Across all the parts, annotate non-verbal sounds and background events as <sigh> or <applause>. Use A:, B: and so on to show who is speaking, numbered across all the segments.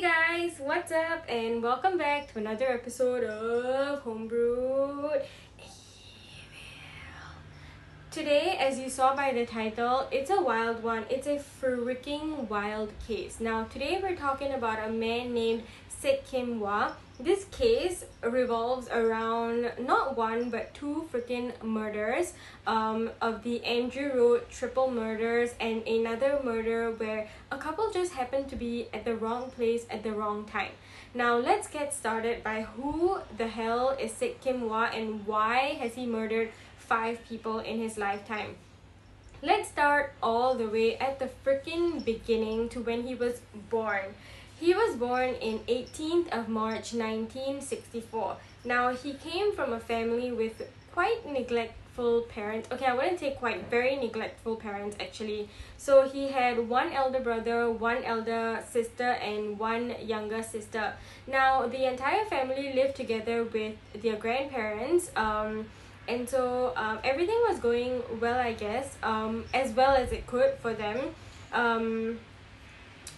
A: Hey guys, what's up? And welcome back to another episode of Homebrewed. Today, as you saw by the title, it's a wild one. It's a freaking wild case. Now, today we're talking about a man named Sek Kim Wah. This case revolves around not one but two freaking murders um, of the Andrew Road triple murders and another murder where a couple just happened to be at the wrong place at the wrong time. Now let's get started by who the hell is Sek Kim Wah and why has he murdered five people in his lifetime. Let's start all the way at the freaking beginning to when he was born. He was born in 18th of March 1964. Now he came from a family with quite neglectful parents. Okay, I wouldn't say quite very neglectful parents actually. So he had one elder brother, one elder sister, and one younger sister. Now the entire family lived together with their grandparents. Um, and so um, everything was going well, I guess, um, as well as it could for them. Um,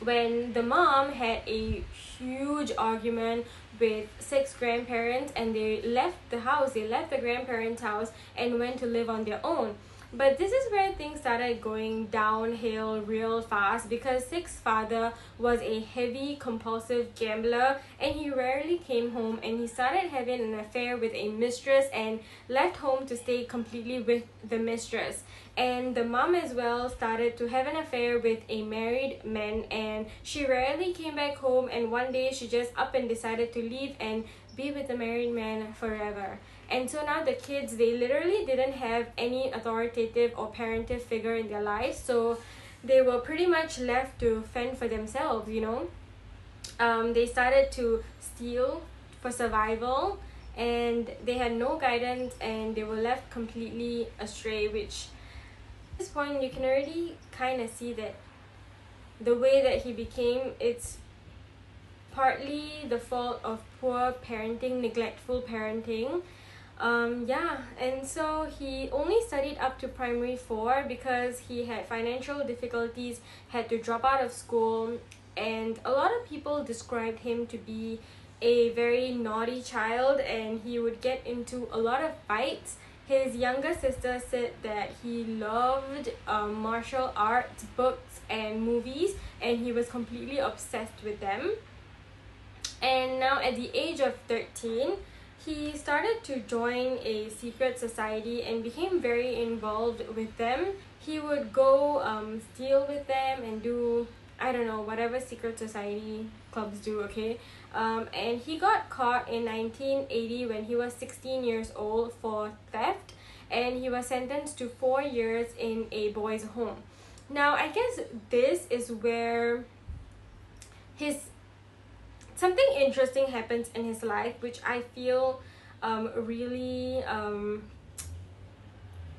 A: when the mom had a huge argument with Sek's grandparents and they left the house they left the grandparents house and went to live on their own but this is where things started going downhill real fast because Sek's father was a heavy compulsive gambler and he rarely came home and he started having an affair with a mistress and left home to stay completely with the mistress. And the mom as well started to have an affair with a married man and she rarely came back home and one day she just up and decided to leave and be with the married man forever and so now the kids they literally didn't have any authoritative or parentive figure in their lives. So they were pretty much left to fend for themselves you know? Um, they started to steal for survival and they had no guidance and they were left completely astray which at this point you can already kind of see that the way that he became it's partly the fault of poor parenting neglectful parenting um yeah and so he only studied up to primary four because he had financial difficulties had to drop out of school and a lot of people described him to be a very naughty child and he would get into a lot of fights. His younger sister said that he loved um, martial arts books and movies and he was completely obsessed with them. And now at the age of 13 he started to join a secret society and became very involved with them. He would go um, steal with them and do, I don't know, whatever secret society clubs do, okay? Um, and he got caught in 1980 when he was 16 years old for theft and he was sentenced to four years in a boys' home. Now, I guess this is where his something interesting happens in his life which I feel um, really um,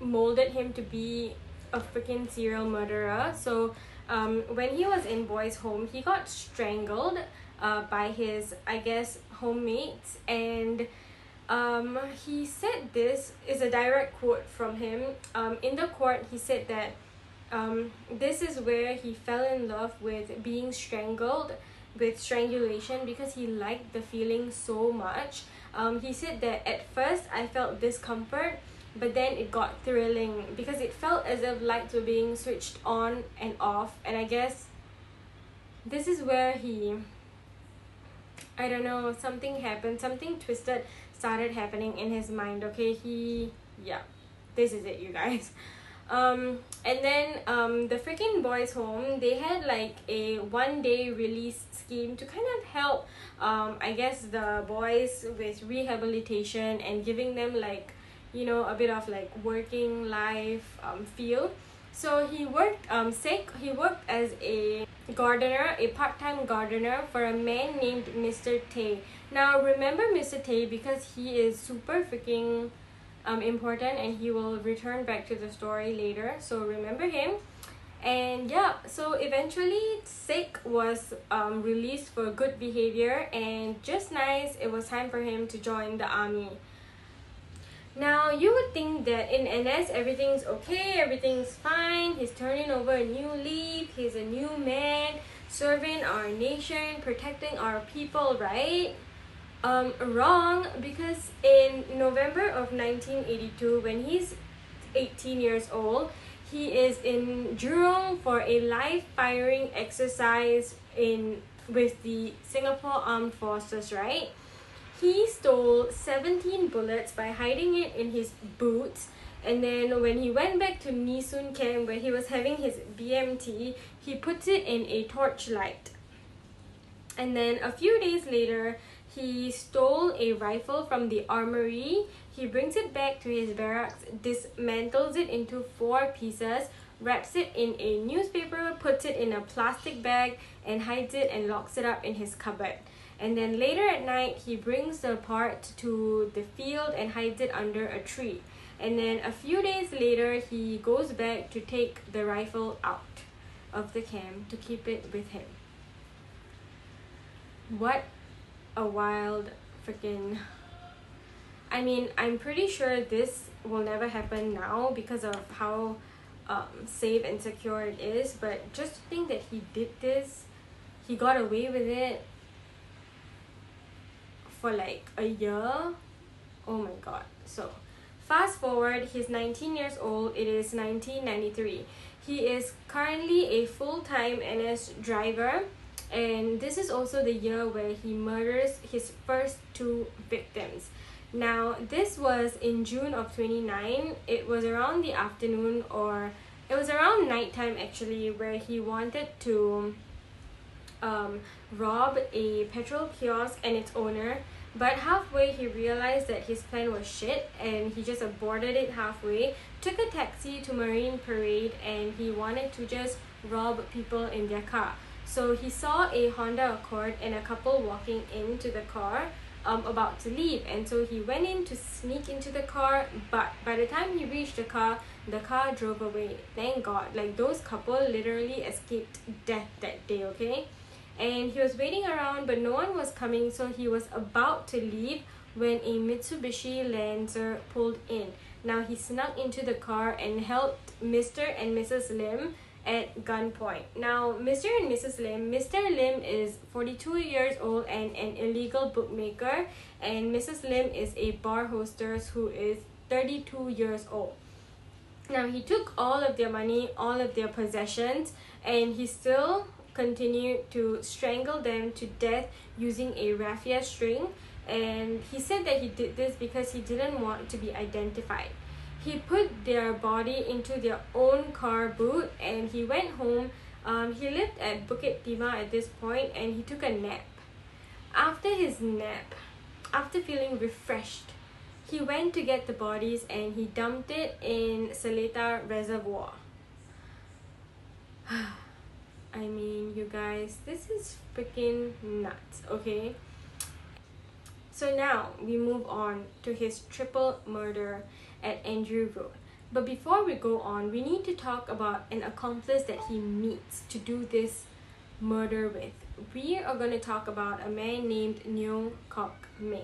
A: molded him to be a freaking serial murderer. So um, when he was in boys' home, he got strangled uh, by his, I guess, homemates. And um, he said this is a direct quote from him. Um, in the court, he said that um, this is where he fell in love with being strangled with strangulation because he liked the feeling so much. Um, he said that at first I felt discomfort, but then it got thrilling because it felt as if lights were being switched on and off. And I guess this is where he, I don't know, something happened, something twisted started happening in his mind. Okay, he, yeah, this is it, you guys. <laughs> um and then um the freaking boys home they had like a one day release scheme to kind of help um i guess the boys with rehabilitation and giving them like you know a bit of like working life um feel. So he worked um Sek he worked as a gardener a part-time gardener for a man named mr tay. Now remember mr tay because he is super freaking um, important and he will return back to the story later. So remember him. And yeah so eventually Sek was um, released for good behavior and just nice it was time for him to join the army. Now you would think that in NS everything's okay everything's fine he's turning over a new leaf he's a new man serving our nation, protecting our people, right? Um, wrong, because in November of 1982, when he's 18 years old, he is in Jurong for a live firing exercise in with the Singapore Armed Forces, right? He stole 17 bullets by hiding it in his boots. And then when he went back to Soon camp where he was having his BMT, he puts it in a torchlight. And then a few days later, he stole a rifle from the armory. He brings it back to his barracks, dismantles it into four pieces, wraps it in a newspaper, puts it in a plastic bag, and hides it and locks it up in his cupboard. And then later at night, he brings the part to the field and hides it under a tree. And then a few days later, he goes back to take the rifle out of the camp to keep it with him. What a wild freaking. I mean, I'm pretty sure this will never happen now because of how um, safe and secure it is, but just to think that he did this, he got away with it for like a year. Oh my god. So, fast forward, he's 19 years old, it is 1993. He is currently a full time NS driver, and this is also the year where he murders his first two victims. Now, this was in June of 29. It was around the afternoon, or it was around nighttime actually, where he wanted to um, rob a petrol kiosk and its owner. But halfway, he realized that his plan was shit and he just aborted it halfway, took a taxi to Marine Parade, and he wanted to just rob people in their car. So he saw a Honda Accord and a couple walking into the car um, about to leave and so he went in to sneak into the car but by the time he reached the car the car drove away thank god like those couple literally escaped death that day okay and he was waiting around but no one was coming so he was about to leave when a Mitsubishi Lancer pulled in now he snuck into the car and helped Mr. and Mrs. Lim at gunpoint. Now, Mr. and Mrs. Lim, Mr. Lim is 42 years old and an illegal bookmaker, and Mrs. Lim is a bar hostess who is 32 years old. Now, he took all of their money, all of their possessions, and he still continued to strangle them to death using a raffia string. And he said that he did this because he didn't want to be identified he put their body into their own car boot and he went home. Um, he lived at Bukit Timah at this point and he took a nap. After his nap after feeling refreshed he went to get the bodies and he dumped it in Seletar Reservoir. <sighs> I mean you guys this is freaking nuts okay? So now we move on to his triple murder at Andrew Road. But before we go on, we need to talk about an accomplice that he meets to do this murder with. We are going to talk about a man named Neo Kok Meng.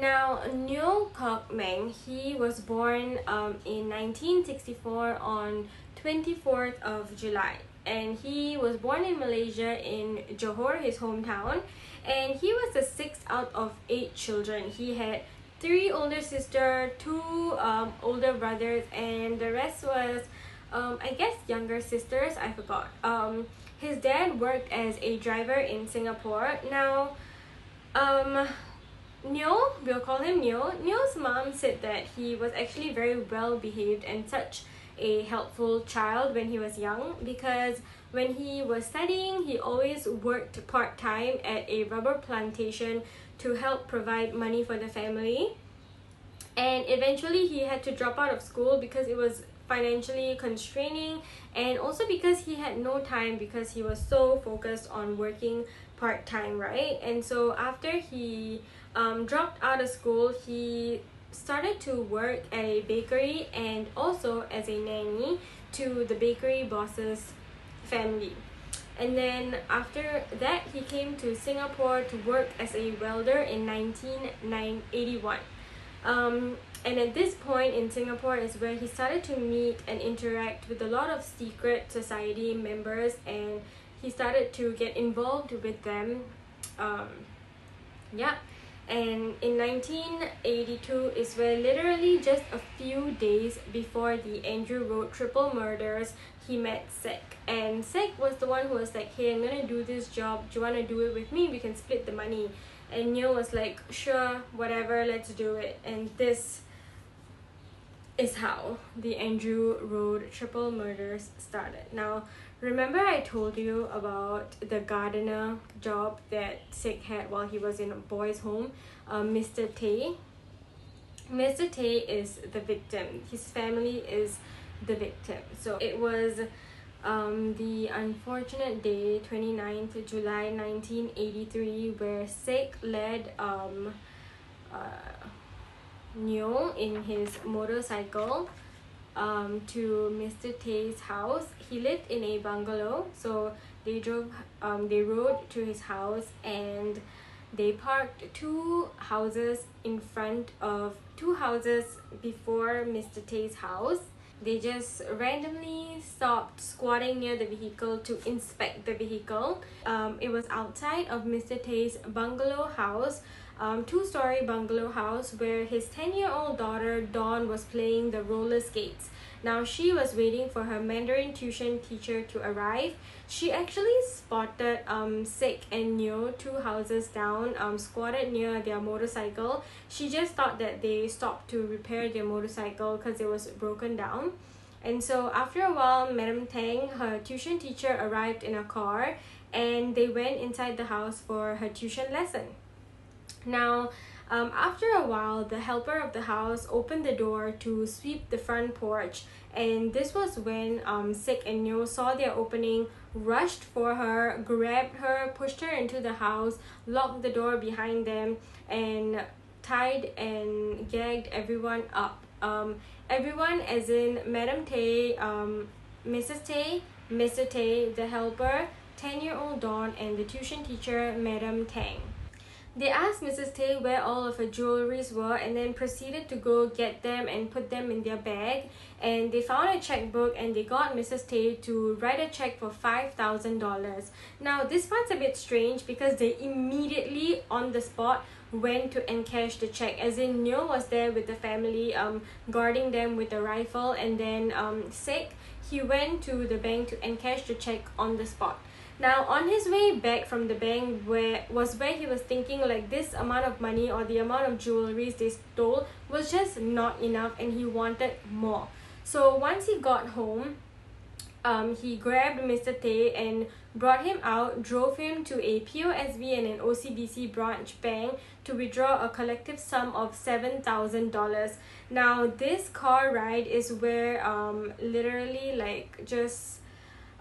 A: Now, Neo Kok Meng, he was born um, in 1964 on 24th of July. And he was born in Malaysia in Johor, his hometown. And he was the sixth out of eight children. He had three older sister, two um, older brothers, and the rest was, um, I guess, younger sisters. I forgot. Um, his dad worked as a driver in Singapore. Now, um, Neo, we'll call him Neo. Neo's mom said that he was actually very well behaved and such a helpful child when he was young because when he was studying, he always worked part time at a rubber plantation to help provide money for the family. And eventually, he had to drop out of school because it was financially constraining and also because he had no time because he was so focused on working part time, right? And so, after he um, dropped out of school, he started to work at a bakery and also as a nanny to the bakery boss's family. And then after that, he came to Singapore to work as a welder in 1981. Um, and at this point in Singapore is where he started to meet and interact with a lot of secret society members and he started to get involved with them um, yeah and in 1982 is where literally just a few days before the Andrew Road triple murders he met Sek. And Sek was the one who was like hey I'm gonna do this job. Do you wanna do it with me? We can split the money. And Neo was like sure whatever let's do it. And this is how the Andrew Road triple murders started. Now Remember I told you about the gardener job that Sek had while he was in a boys' home, um, Mr. Tay? Mr. Tay is the victim. His family is the victim. So it was um, the unfortunate day, 29th July 1983, where Sek led um, uh, Neo in his motorcycle um, to Mr. Tay's house. He lived in a bungalow, so they drove, um, they rode to his house and they parked two houses in front of two houses before Mr. Tay's house. They just randomly stopped squatting near the vehicle to inspect the vehicle. Um, it was outside of Mr. Tay's bungalow house um, two-story bungalow house where his 10-year-old daughter Dawn was playing the roller skates. Now she was waiting for her Mandarin tuition teacher to arrive. She actually spotted um Sek and Neo two houses down, um squatted near their motorcycle. She just thought that they stopped to repair their motorcycle because it was broken down. And so after a while, Madam Tang, her tuition teacher, arrived in a car and they went inside the house for her tuition lesson. Now, um, after a while, the helper of the house opened the door to sweep the front porch, and this was when um, Sek and Neo saw their opening, rushed for her, grabbed her, pushed her into the house, locked the door behind them, and tied and gagged everyone up. Um, everyone, as in Madam Tay, um, Mrs. Tay, Mr. Tay, the helper, 10 year old Dawn, and the tuition teacher, Madam Tang. They asked Mrs. Tay where all of her jewelries were and then proceeded to go get them and put them in their bag. And they found a checkbook and they got Mrs. Tay to write a check for $5,000. Now, this part's a bit strange because they immediately on the spot went to encash the check as in Neo was there with the family um guarding them with a rifle and then um Sek he went to the bank to encash the check on the spot now on his way back from the bank where was where he was thinking like this amount of money or the amount of jewelries they stole was just not enough and he wanted more so once he got home um, he grabbed Mr. Tay and brought him out, drove him to a POSB and an OCBC branch bank to withdraw a collective sum of $7,000. Now, this car ride is where um, literally like just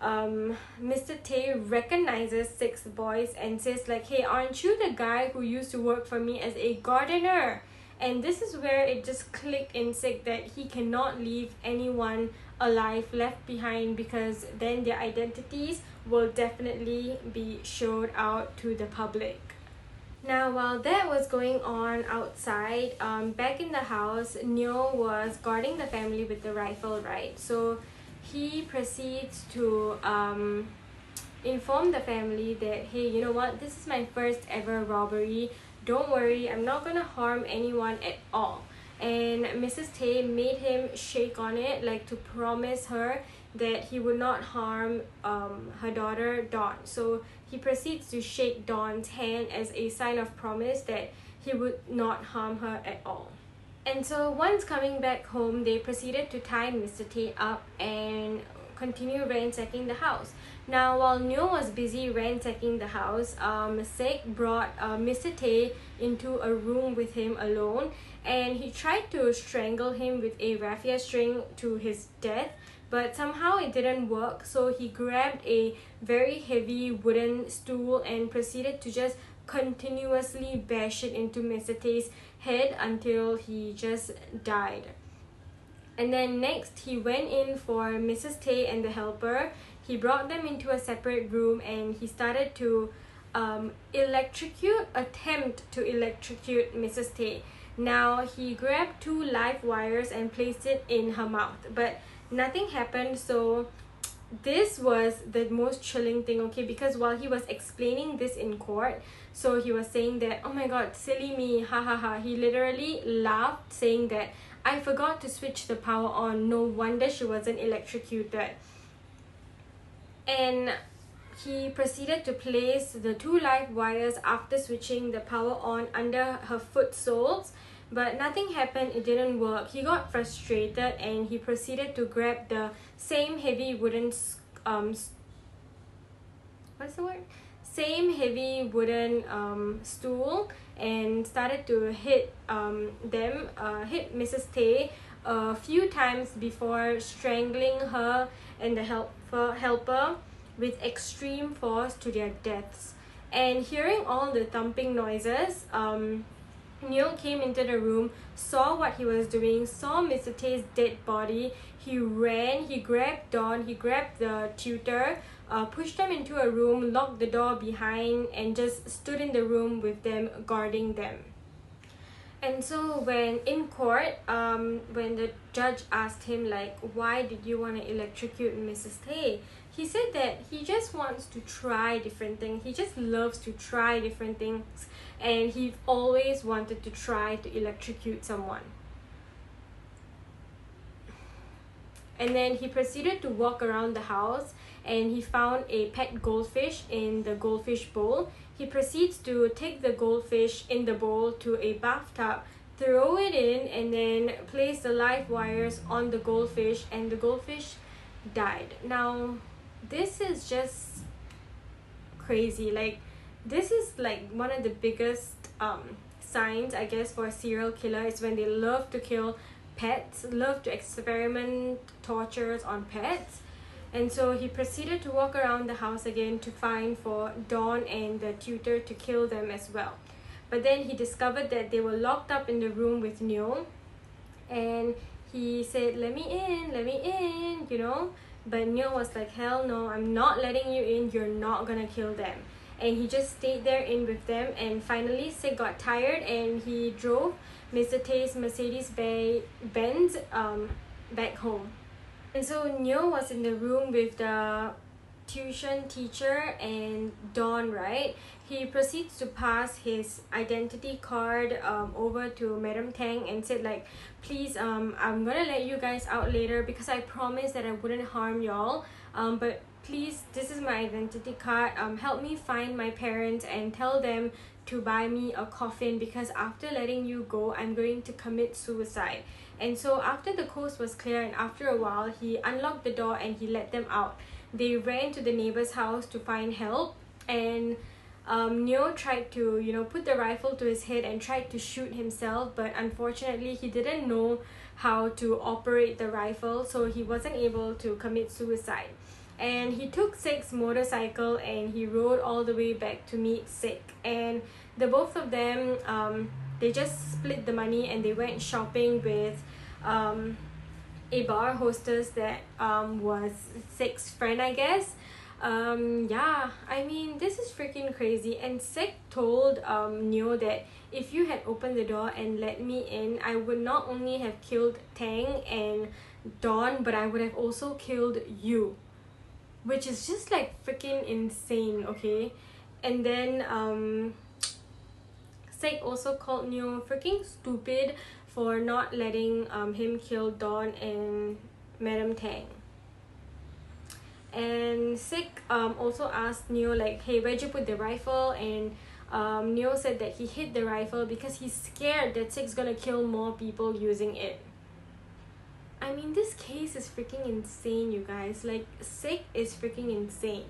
A: um, Mr. Tay recognizes six boys and says like, hey, aren't you the guy who used to work for me as a gardener? And this is where it just clicked in Sek that he cannot leave anyone alive left behind because then their identities will definitely be showed out to the public. Now, while that was going on outside, um, back in the house, Neo was guarding the family with the rifle, right? So he proceeds to um, inform the family that hey you know what? This is my first ever robbery. Don't worry. I'm not gonna harm anyone at all. And mrs tay made him shake on it like to promise her that he would not harm um, her daughter dawn. So he proceeds to shake dawn's hand as a sign of promise that he would not harm her at all and so once coming back home, they proceeded to tie Mr. Tay up and continue ransacking the house. Now, while Neo was busy ransacking the house, um, Sek brought uh, Mr. Tay into a room with him alone and he tried to strangle him with a raffia string to his death but somehow it didn't work so he grabbed a very heavy wooden stool and proceeded to just continuously bash it into Mr. Tay's head until he just died. And then next, he went in for Mrs. Tay and the helper. He brought them into a separate room and he started to um, electrocute, attempt to electrocute Mrs. Tay. Now, he grabbed two live wires and placed it in her mouth, but nothing happened, so this was the most chilling thing okay because while he was explaining this in court so he was saying that oh my god silly me ha ha ha. He literally laughed saying that i forgot to switch the power on. No wonder she wasn't electrocuted. And he proceeded to place the two live wires after switching the power on under her foot soles but nothing happened. It didn't work. He got frustrated and he proceeded to grab the same heavy wooden um what's the word same heavy wooden um stool and started to hit um them uh hit Mrs. Tay a few times before strangling her and the helper helper with extreme force to their deaths and hearing all the thumping noises um Neo came into the room, saw what he was doing, saw Mr. Tay's dead body. He ran, he grabbed Dawn, he grabbed the tutor, uh, pushed them into a room, locked the door behind, and just stood in the room with them, guarding them. And so when in court, um, when the judge asked him like, why did you want to electrocute Mrs. Tay? He said that he just wants to try different things. He just loves to try different things and he always wanted to try to electrocute someone. And then he proceeded to walk around the house and he found a pet goldfish in the goldfish bowl. He proceeds to take the goldfish in the bowl to a bathtub, throw it in, and then place the live wires on the goldfish, and the goldfish died. Now, this is just crazy. Like, this is like one of the biggest um signs I guess for a serial killer is when they love to kill pets, love to experiment tortures on pets. And so he proceeded to walk around the house again to find for Dawn and the tutor to kill them as well. But then he discovered that they were locked up in the room with Neo and he said, Let me in, let me in, you know. But Neo was like, Hell no, I'm not letting you in, you're not gonna kill them and he just stayed there in with them and finally Sek got tired and he drove Mr. Tay's Mercedes Benz um, back home. And so Neo was in the room with the tuition teacher and Dawn, right? He proceeds to pass his identity card um, over to Madam Tang and said like, please, um, I'm gonna let you guys out later because I promised that I wouldn't harm y'all. Um, but please this is my identity card um help me find my parents and tell them to buy me a coffin because after letting you go i'm going to commit suicide. And so after the coast was clear and after a while he unlocked the door and he let them out. They ran to the neighbor's house to find help and um, Neo tried to you know put the rifle to his head and tried to shoot himself but unfortunately he didn't know how to operate the rifle so he wasn't able to commit suicide and he took Sek's motorcycle and he rode all the way back to meet Sek and the both of them um, they just split the money and they went shopping with um, a bar hostess that um, was Sek's friend I guess. Um, yeah I mean this is freaking crazy. And Sek told um, Neo that if you had opened the door and let me in I would not only have killed Tang and Dawn but I would have also killed you which is just like freaking insane okay? And then um Sek also called Neo freaking stupid for not letting um him kill Dawn and Madam Tang. And Sek um also asked Neo like hey where'd you put the rifle? And um Neo said that he hid the rifle because he's scared that Sek's gonna kill more people using it I mean, this case is freaking insane, you guys. Like, Sek is freaking insane.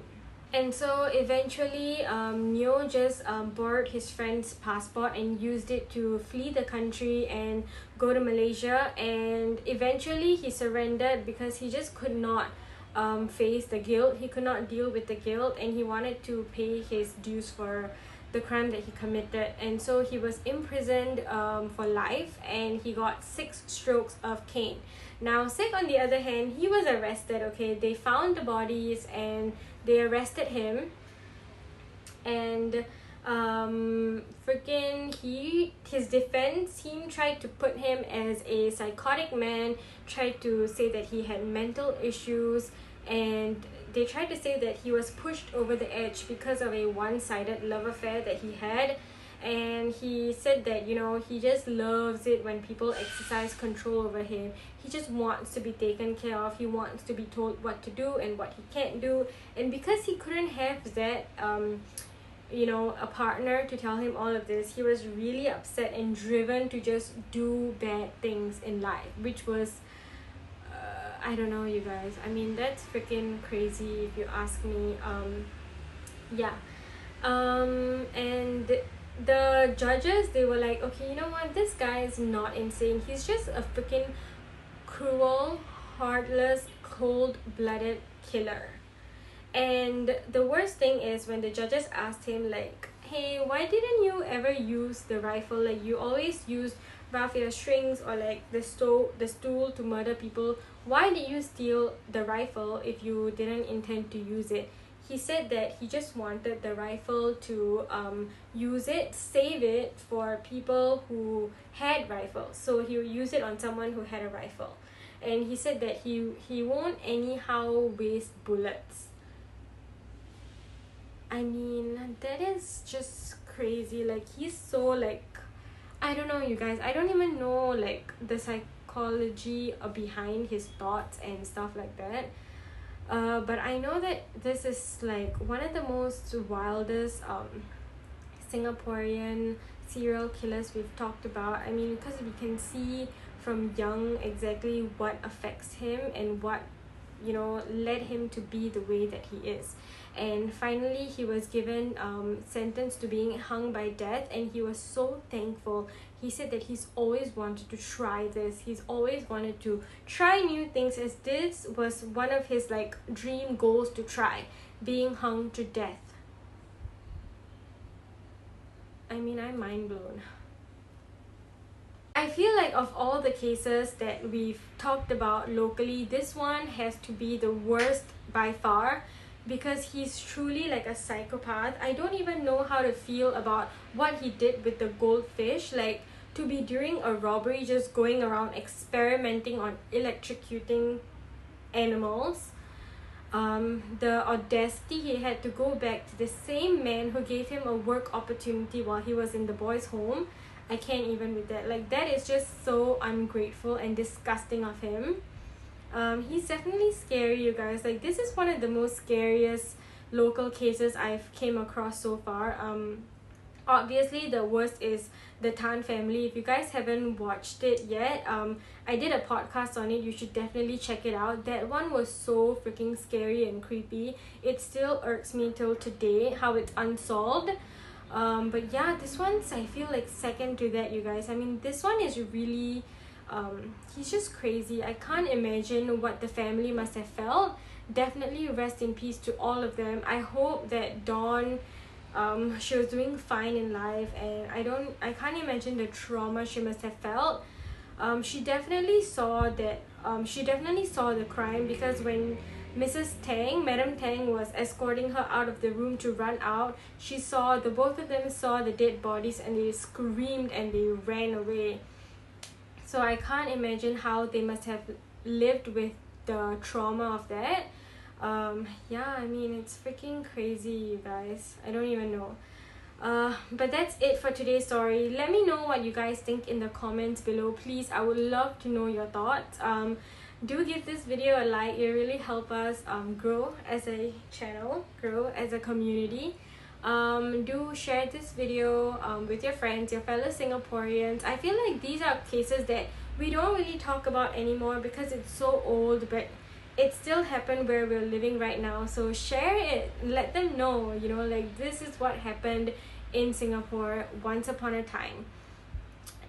A: And so eventually, um, Neo just um, borrowed his friend's passport and used it to flee the country and go to Malaysia. And eventually, he surrendered because he just could not um, face the guilt. He could not deal with the guilt and he wanted to pay his dues for the crime that he committed and so he was imprisoned um, for life and he got six strokes of cane now Sek on the other hand he was arrested okay? They found the bodies and they arrested him. And um freaking he his defense team tried to put him as a psychotic man tried to say that he had mental issues and they tried to say that he was pushed over the edge because of a one-sided love affair that he had. And he said that you know he just loves it when people exercise control over him he just wants to be taken care of. He wants to be told what to do and what he can't do. And because he couldn't have that um you know a partner to tell him all of this he was really upset and driven to just do bad things in life which was uh, I don't know you guys. I mean that's freaking crazy if you ask me. Um yeah. Um and the judges they were like okay you know what? This guy is not insane. He's just a freaking cruel heartless cold-blooded killer and the worst thing is when the judges asked him like hey why didn't you ever use the rifle like you always use raffia strings or like the stool the stool to murder people why did you steal the rifle if you didn't intend to use it he said that he just wanted the rifle to um, use it, save it for people who had rifles. So he would use it on someone who had a rifle. And he said that he, he won't anyhow waste bullets. I mean, that is just crazy. Like, he's so, like, I don't know, you guys. I don't even know, like, the psychology behind his thoughts and stuff like that uh, but I know that this is like one of the most wildest um, Singaporean serial killers we've talked about. I mean, because we can see from young exactly what affects him and what you know led him to be the way that he is. And finally he was given um sentenced to being hung by death and he was so thankful. He said that he's always wanted to try this. He's always wanted to try new things as this was one of his like dream goals to try being hung to death. I mean i'm mind blown I feel like of all the cases that we've talked about locally, this one has to be the worst by far because he's truly like a psychopath. I don't even know how to feel about what he did with the goldfish. Like, to be during a robbery, just going around experimenting on electrocuting animals. Um, the audacity he had to go back to the same man who gave him a work opportunity while he was in the boys' home I can't even with that. Like that is just so ungrateful and disgusting of him. Um he's definitely scary you guys. Like this is one of the most scariest local cases I've came across so far. Um obviously the worst is the Tan family. If you guys haven't watched it yet um I did a podcast on it. You should definitely check it out. That one was so freaking scary and creepy. It still irks me till today how it's unsolved um but yeah this one's I feel like second to that you guys. I mean this one is really um he's just crazy. I can't imagine what the family must have felt. Definitely rest in peace to all of them. I hope that Dawn um she was doing fine in life and I don't I can't imagine the trauma she must have felt. Um she definitely saw that um she definitely saw the crime because when Mrs. Tang, Madam Tang was escorting her out of the room to run out. She saw the both of them saw the dead bodies and they screamed and they ran away. So I can't imagine how they must have lived with the trauma of that. Um, yeah, I mean it's freaking crazy, you guys. I don't even know. Uh, but that's it for today's story. Let me know what you guys think in the comments below. Please, I would love to know your thoughts. Um, do give this video a like. It really help us um, grow as a channel grow as a community. Um, do share this video um, with your friends your fellow singaporeans. I feel like these are cases that we don't really talk about anymore because it's so old but it still happened where we're living right now. So share it. Let them know you know like this is what happened in singapore once upon a time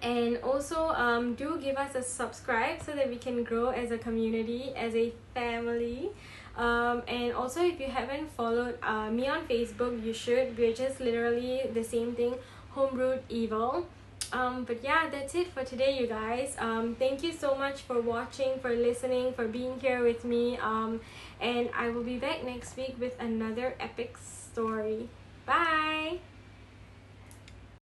A: and also um, do give us a subscribe so that we can grow as a community as a family. Um, and also if you haven't followed uh, me on facebook you should. We're just literally the same thing homebrewed evil. Um, but yeah that's it for today you guys. Um, thank you so much for watching for listening for being here with me. Um, and i will be back next week with another epic story. Bye